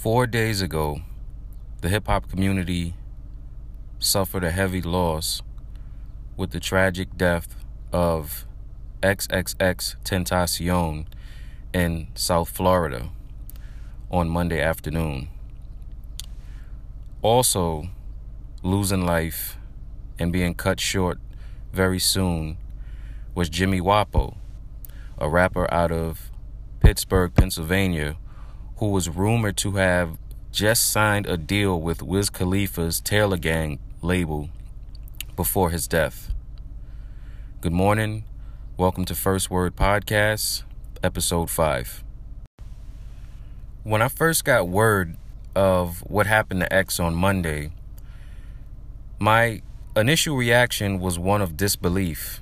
Four days ago, the hip hop community suffered a heavy loss with the tragic death of XXXTentacion in South Florida on Monday afternoon. Also, losing life and being cut short very soon was Jimmy Wopo, a rapper out of Pittsburgh, Pennsylvania, who was rumored to have just signed a deal with Wiz Khalifa's Taylor Gang label before his death. Good morning. Welcome to First Word Podcast, episode 5. When I first got word of what happened to X on Monday, my initial reaction was one of disbelief.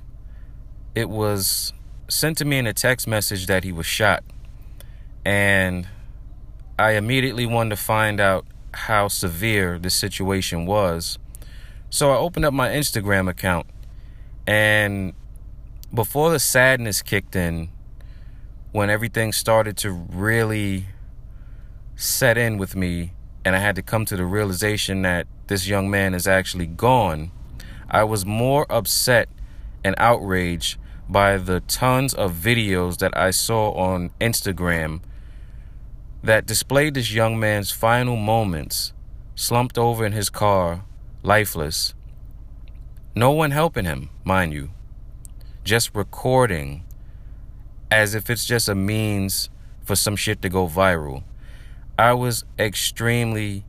It was sent to me in a text message that he was shot. And I immediately wanted to find out how severe the situation was. So I opened up my Instagram account. And before the sadness kicked in, when everything started to really set in with me, and I had to come to the realization that this young man is actually gone, I was more upset and outraged by the tons of videos that I saw on Instagram that displayed this young man's final moments, slumped over in his car, lifeless. No one helping him, mind you. Just recording as if it's just a means for some shit to go viral. I was extremely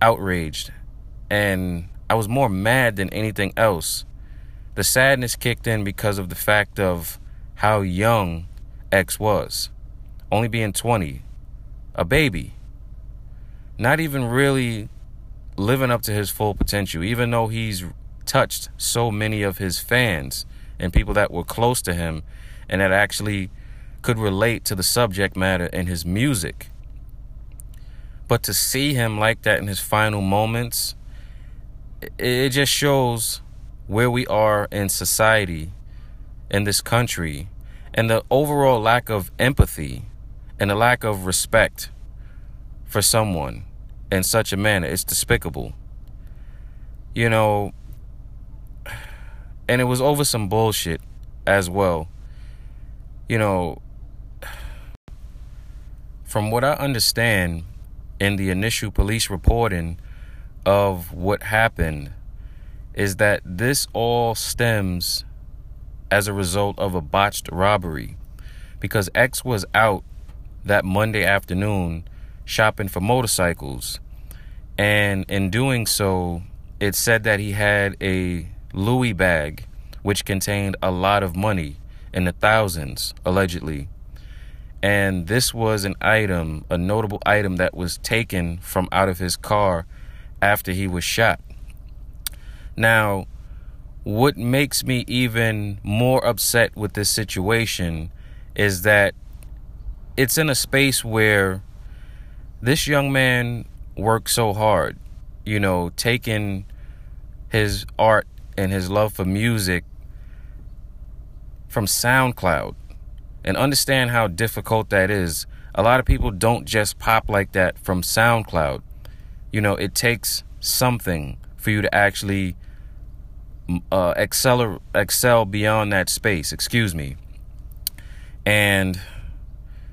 outraged and I was more mad than anything else. The sadness kicked in because of the fact of how young X was, only being 20, a baby, not even really living up to his full potential, even though he's touched so many of his fans and people that were close to him and that actually could relate to the subject matter in his music. But to see him like that in his final moments, it just shows where we are in society, in this country, and the overall lack of empathy and the lack of respect for someone in such a manner. It's despicable. You know, and it was over some bullshit as well. You know, from what I understand in the initial police reporting of what happened is that this all stems as a result of a botched robbery because X was out that Monday afternoon shopping for motorcycles. And in doing so, it said that he had a Louis bag which contained a lot of money in the thousands, allegedly. And this was an item, a notable item that was taken from out of his car after he was shot. Now, what makes me even more upset with this situation is that it's in a space where this young man worked so hard, you know, taking his art and his love for music from SoundCloud and understand how difficult that is. A lot of people don't just pop like that from SoundCloud. You know, it takes something for you to actually uh, excel excel beyond that space. Excuse me. And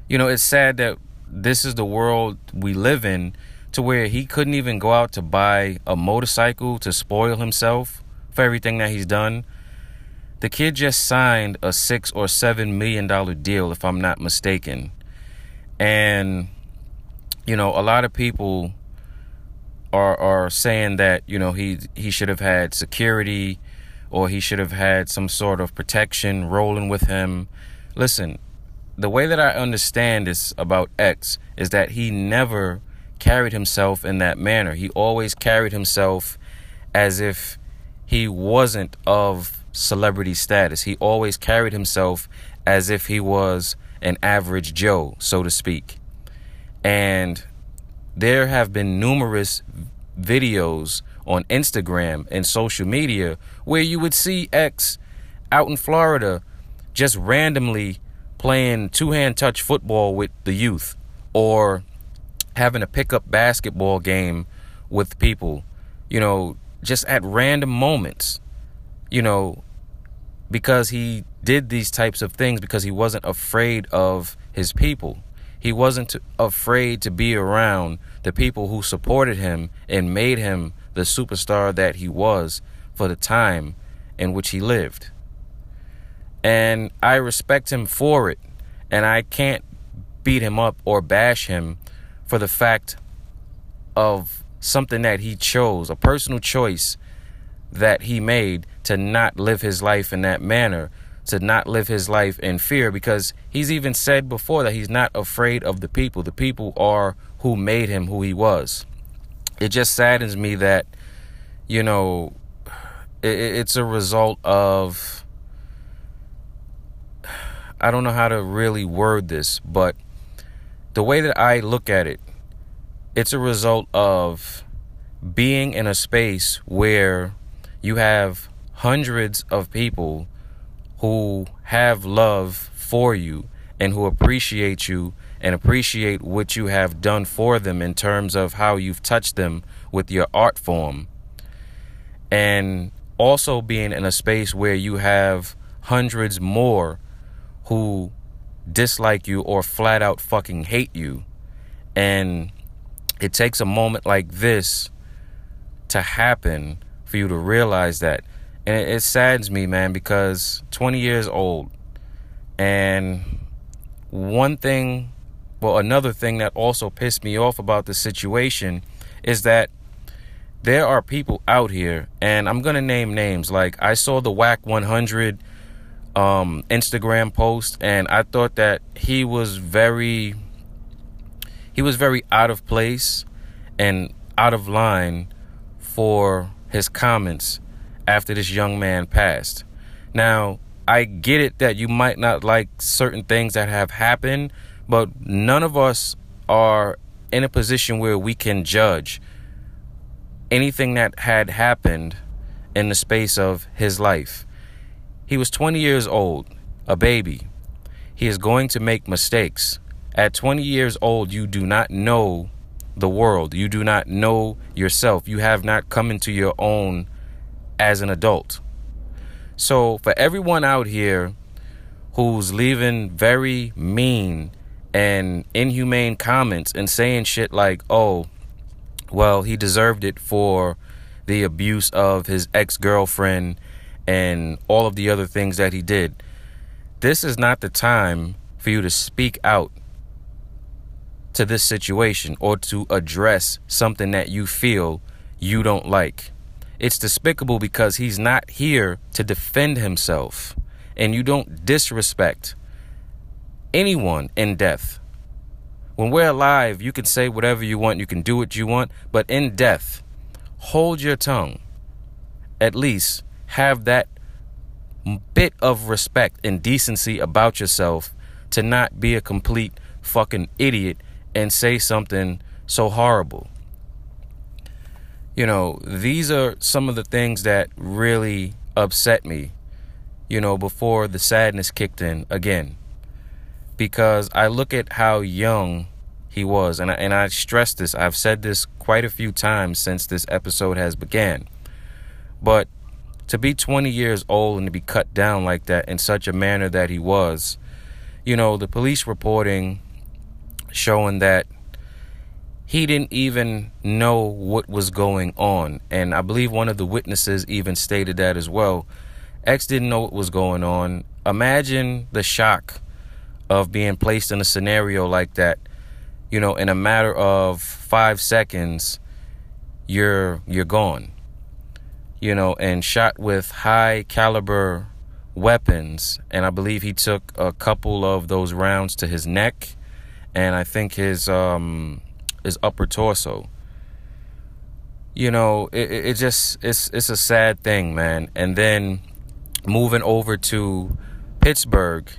you know, it's sad that this is the world we live in, to where he couldn't even go out to buy a motorcycle to spoil himself for everything that he's done. The kid just signed a six or seven million dollar deal, if I'm not mistaken. And you know, a lot of people are are saying that you know he he should have had security or he should have had some sort of protection rolling with him. Listen, the way that I understand this about X is that he never carried himself in that manner. He always carried himself as if he wasn't of celebrity status. He always carried himself as if he was an average Joe, so to speak. And there have been numerous videos on Instagram and social media where you would see X out in Florida just randomly playing two hand touch football with the youth or having a pickup basketball game with people, you know, just at random moments, you know, because he did these types of things because he wasn't afraid of his people. He wasn't afraid to be around the people who supported him and made him the superstar that he was for the time in which he lived. And I respect him for it. And I can't beat him up or bash him for the fact of something that he chose, a personal choice that he made to not live his life in that manner, to not live his life in fear, because he's even said before that he's not afraid of the people. The people are who made him who he was. It just saddens me that, you know, it's a result of. I don't know how to really word this, but the way that I look at it, it's a result of being in a space where you have hundreds of people who have love for you and who appreciate you and appreciate what you have done for them in terms of how you've touched them with your art form. And also being in a space where you have hundreds more who dislike you or flat out fucking hate you. And it takes a moment like this to happen for you to realize that. And it, it saddens me, man, because 20 years old. And one thing, well, another thing that also pissed me off about the situation is that there are people out here, and I'm gonna name names. Like I saw the Wack 100 um, Instagram post, and I thought that he was very he was very out of place and out of line for his comments after this young man passed. Now, I get it that you might not like certain things that have happened, but none of us are in a position where we can judge anything that had happened in the space of his life. He was 20 years old, a baby. He is going to make mistakes. At 20 years old, you do not know the world. You do not know yourself. You have not come into your own as an adult. So, for everyone out here who's leaving very mean and inhumane comments and saying shit like, oh, well, he deserved it for the abuse of his ex girlfriend and all of the other things that he did. This is not the time for you to speak out to this situation or to address something that you feel you don't like. It's despicable because he's not here to defend himself. And you don't disrespect anyone in death. When we're alive, you can say whatever you want, you can do what you want, but in death, hold your tongue. At least have that bit of respect and decency about yourself to not be a complete fucking idiot and say something so horrible. You know, these are some of the things that really upset me, you know, before the sadness kicked in again. Because I look at how young he was, and I, and I stress this. I've said this quite a few times since this episode has began. But to be 20 years old and to be cut down like that in such a manner that he was, you know, the police reporting showing that he didn't even know what was going on. And I believe one of the witnesses even stated that as well. X didn't know what was going on. Imagine the shock of being placed in a scenario like that. You know, in a matter of five seconds, you're you're gone you know, and shot with high caliber weapons. And I believe he took a couple of those rounds to his neck and I think his um his upper torso. You know, it, it just it's it's a sad thing, man. And then moving over to Pittsburgh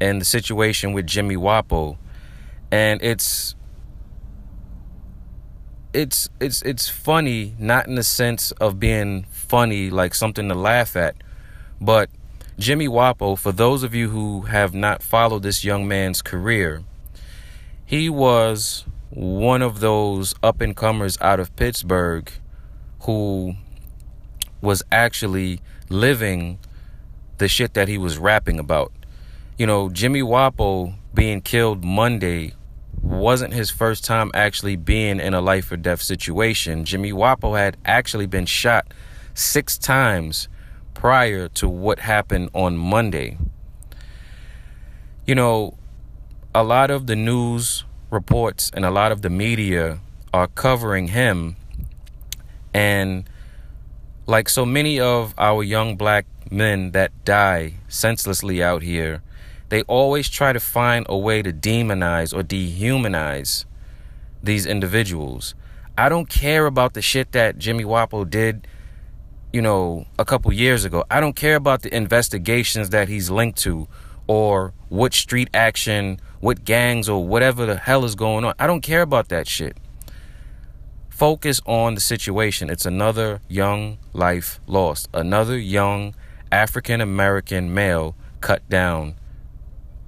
and the situation with Jimmy Wopo, and it's it's it's it's funny, not in the sense of being funny, like something to laugh at, but Jimmy Wopo, for those of you who have not followed this young man's career, he was one of those up and comers out of Pittsburgh who was actually living the shit that he was rapping about. You know, Jimmy Wopo being killed Monday wasn't his first time actually being in a life or death situation. Jimmy Wopo had actually been shot six times prior to what happened on Monday. You know, a lot of the news reports and a lot of the media are covering him. And like so many of our young black men that die senselessly out here, they always try to find a way to demonize or dehumanize these individuals. I don't care about the shit that Jimmy Wopo did, you know, a couple years ago. I don't care about the investigations that he's linked to or what street action, what gangs or whatever the hell is going on. I don't care about that shit. Focus on the situation. It's another young life lost. Another young African American male cut down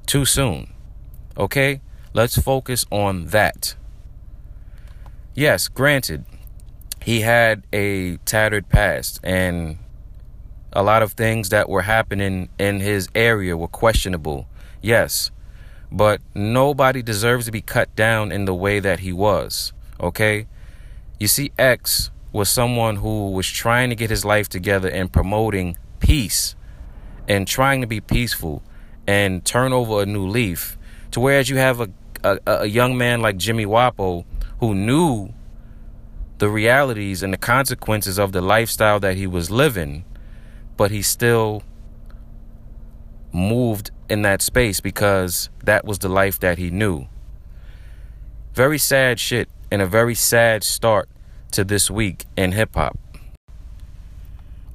too soon. Okay? Let's focus on that. Yes, granted, he had a tattered past and a lot of things that were happening in his area were questionable. Yes, but nobody deserves to be cut down in the way that he was. Okay? You see, X was someone who was trying to get his life together and promoting peace and trying to be peaceful and turn over a new leaf. To whereas you have a, a, a young man like Jimmy Wopo who knew the realities and the consequences of the lifestyle that he was living, but he still moved in that space because that was the life that he knew. Very sad shit and a very sad start to this week in hip hop.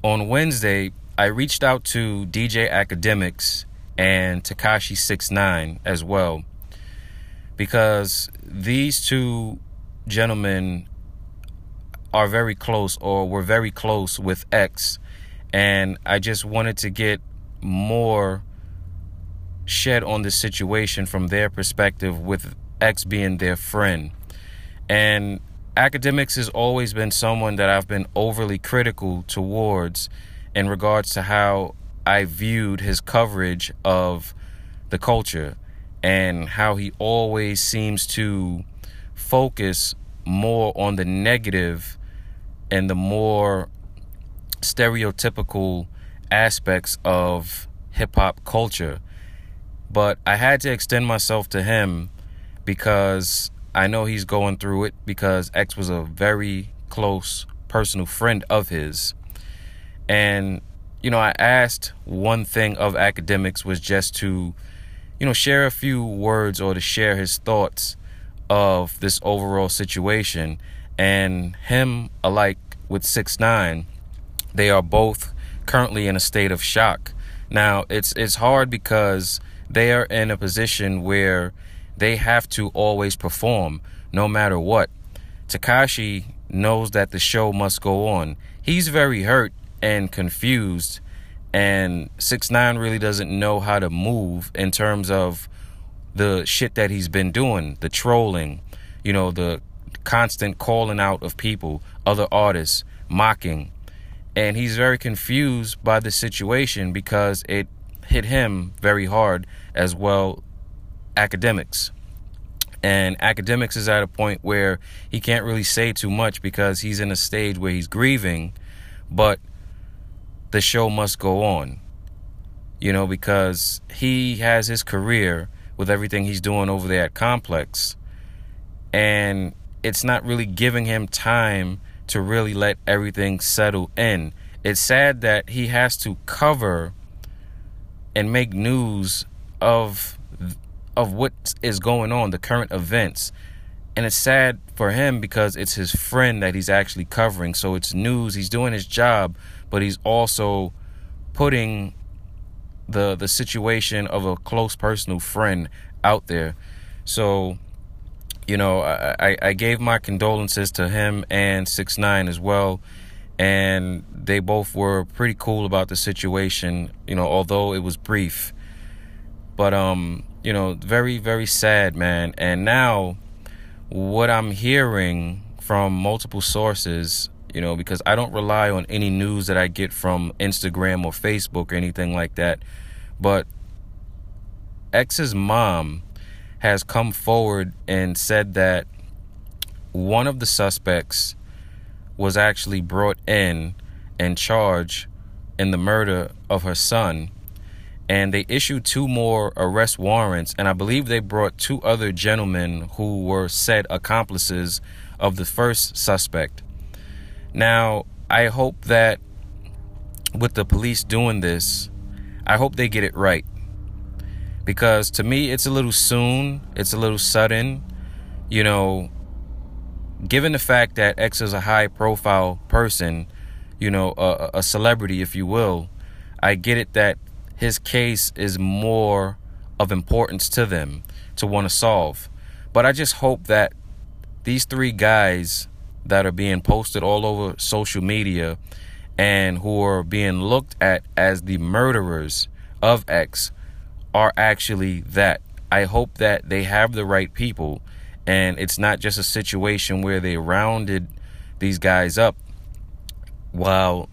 On Wednesday, I reached out to DJ Akademiks and Tekashi Six Nine as well, because these two gentlemen are very close or were very close with X, and I just wanted to get more shed on the situation from their perspective with X being their friend. And Akademiks has always been someone that I've been overly critical towards in regards to how I viewed his coverage of the culture and how he always seems to focus more on the negative and the more stereotypical aspects of hip hop culture. But I had to extend myself to him because I know he's going through it because X was a very close personal friend of his. And you know, I asked one thing of Akademiks was just to, you know, share a few words or to share his thoughts of this overall situation. And him alike with six nine, they are both currently in a state of shock. Now it's it's hard because they are in a position where they have to always perform no matter what. Tekashi knows that the show must go on. He's very hurt and confused and six nine really doesn't know how to move in terms of the shit that he's been doing the trolling you know the constant calling out of people other artists mocking and he's very confused by the situation because it hit him very hard as well Akademiks. and Akademiks is at a point where he can't really say too much because he's in a stage where he's grieving but the show must go on. You know, because he has his career with everything he's doing over there at Complex. And it's not really giving him time to really let everything settle in. It's sad that he has to cover and make news of of what is going on, the current events. And it's sad for him because it's his friend that he's actually covering. So it's news. He's doing his job, but he's also putting the the situation of a close personal friend out there. So, you know, I, I gave my condolences to him and six nine as well. And they both were pretty cool about the situation, you know, although it was brief. But um, you know, very, very sad, man. And now what I'm hearing from multiple sources, you know, because I don't rely on any news that I get from Instagram or Facebook or anything like that, but X's mom has come forward and said that one of the suspects was actually brought in and charged in the murder of her son. And they issued two more arrest warrants and i believe they brought two other gentlemen who were said accomplices of the first suspect. Now i hope that with the police doing this i hope they get it right because to me it's a little soon it's a little sudden you know given the fact that x is a high profile person you know a, a celebrity if you will i get it that his case is more of importance to them to want to solve. But I just hope that these three guys that are being posted all over social media and who are being looked at as the murderers of X are actually that. I hope that they have the right people and it's not just a situation where they rounded these guys up while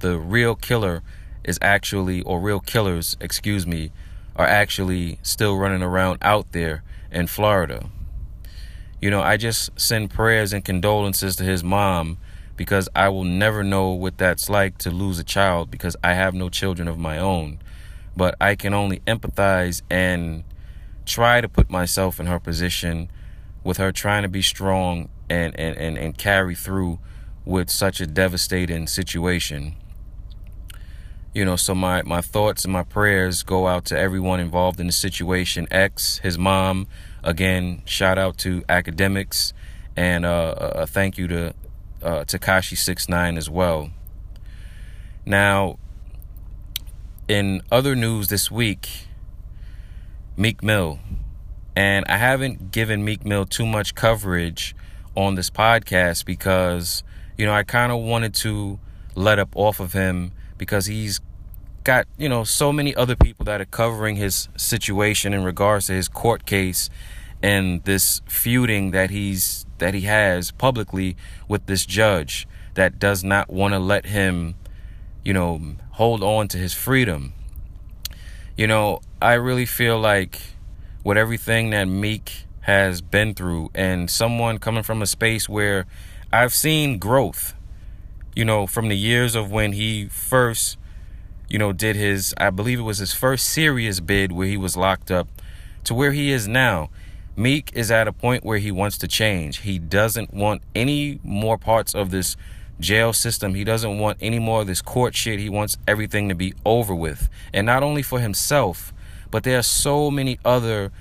the real killer is actually, or real killers, excuse me, are actually still running around out there in Florida. You know, I just send prayers and condolences to his mom because I will never know what that's like to lose a child because I have no children of my own. But I can only empathize and try to put myself in her position with her trying to be strong and, and, and, and carry through with such a devastating situation you know so my my thoughts and my prayers go out to everyone involved in the situation x his mom again shout out to Akademiks, and uh, a thank you to uh, Tekashi Six Nine as well. Now, in other news this week, Meek Mill, and I haven't given Meek Mill too much coverage on this podcast because you know I kind of wanted to let up off of him because he's got, you know, so many other people that are covering his situation in regards to his court case and this feuding that he's that he has publicly with this judge that does not want to let him, you know, hold on to his freedom. You know, I really feel like with everything that Meek has been through and someone coming from a space where I've seen growth, you know, from the years of when he first you know, did his, I believe it was his first serious bid where he was locked up to where he is now. Meek is at a point where he wants to change. He doesn't want any more parts of this jail system. He doesn't want any more of this court shit. He wants everything to be over with. And not only for himself, but there are so many other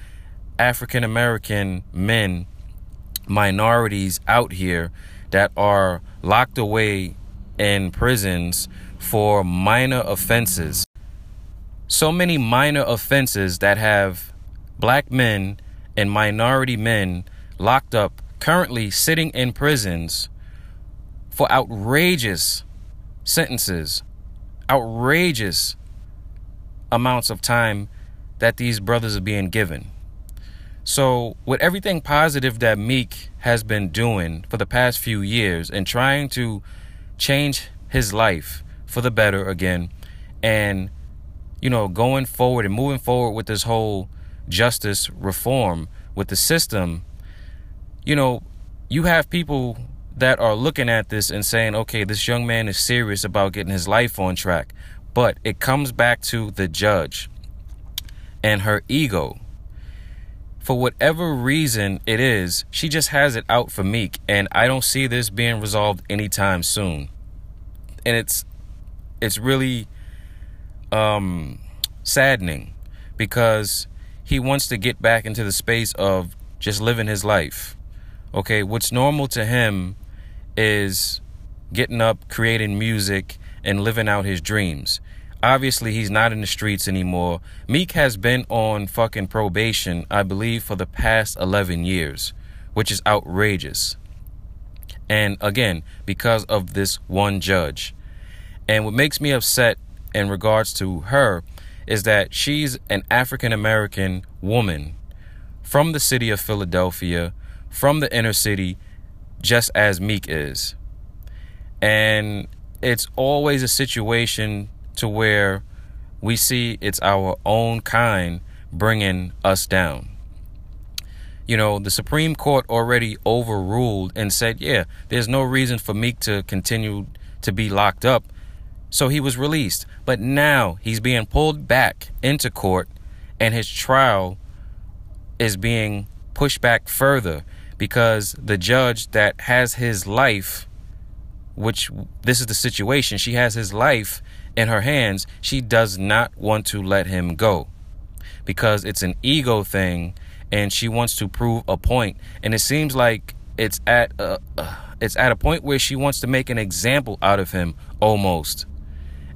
African American men, minorities out here that are locked away in prisons for minor offenses. So many minor offenses that have black men and minority men locked up, currently sitting in prisons for outrageous sentences, outrageous amounts of time that these brothers are being given. So, with everything positive that Meek has been doing for the past few years and trying to change his life for the better again. And, you know, going forward and moving forward with this whole justice reform with the system, you know, you have people that are looking at this and saying, okay, this young man is serious about getting his life on track. But it comes back to the judge and her ego. For whatever reason it is, she just has it out for Meek, and I don't see this being resolved anytime soon. And it's it's really um, saddening because he wants to get back into the space of just living his life. Okay, what's normal to him is getting up, creating music, and living out his dreams. Obviously, he's not in the streets anymore. Meek has been on fucking probation, I believe, for the past 11 years, which is outrageous. And again, because of this one judge. And what makes me upset in regards to her is that she's an African American woman from the city of Philadelphia, from the inner city, just as Meek is. And it's always a situation to where we see it's our own kind bringing us down. You know, the Supreme Court already overruled and said, yeah, there's no reason for Meek to continue to be locked up. So he was released. But now he's being pulled back into court and his trial is being pushed back further because the judge that has his life, which this is the situation, she has his life in her hands, she does not want to let him go because it's an ego thing and she wants to prove a point. And it seems like it's at a, it's at a point where she wants to make an example out of him almost.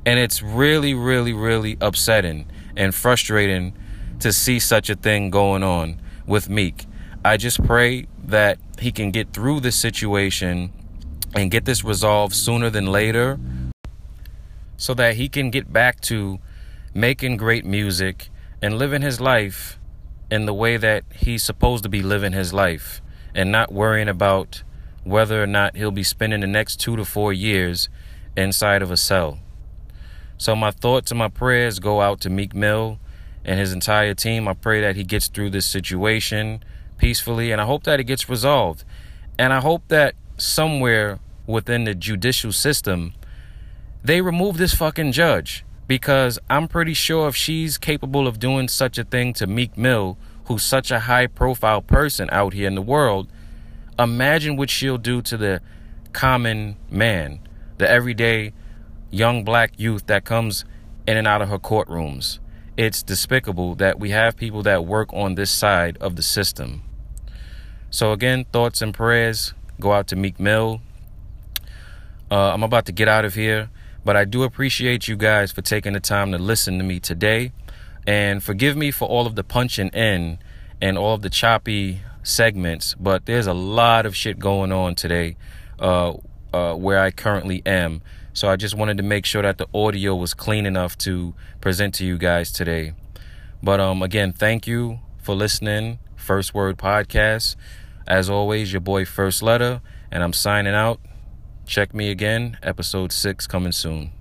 And it's really really really upsetting and frustrating to see such a thing going on with Meek I just pray that he can get through this situation and get this resolved sooner than later so that he can get back to making great music and living his life in the way that he's supposed to be living his life and not worrying about whether or not he'll be spending the next two to four years inside of a cell. So, my thoughts and my prayers go out to Meek Mill and his entire team. I pray that he gets through this situation peacefully and I hope that it gets resolved. And I hope that somewhere within the judicial system, they remove this fucking judge because I'm pretty sure if she's capable of doing such a thing to Meek Mill, who's such a high profile person out here in the world, imagine what she'll do to the common man, the everyday young black youth that comes in and out of her courtrooms. It's despicable that we have people that work on this side of the system. So, again, thoughts and prayers go out to Meek Mill. Uh, I'm about to get out of here. But I do appreciate you guys for taking the time to listen to me today. And forgive me for all of the punching in and all of the choppy segments. But there's a lot of shit going on today uh, uh, where I currently am. So I just wanted to make sure that the audio was clean enough to present to you guys today. But um, again, thank you for listening. First Word Podcast. As always, your boy First Letter, and I'm signing out. Check me again. Episode 6 coming soon.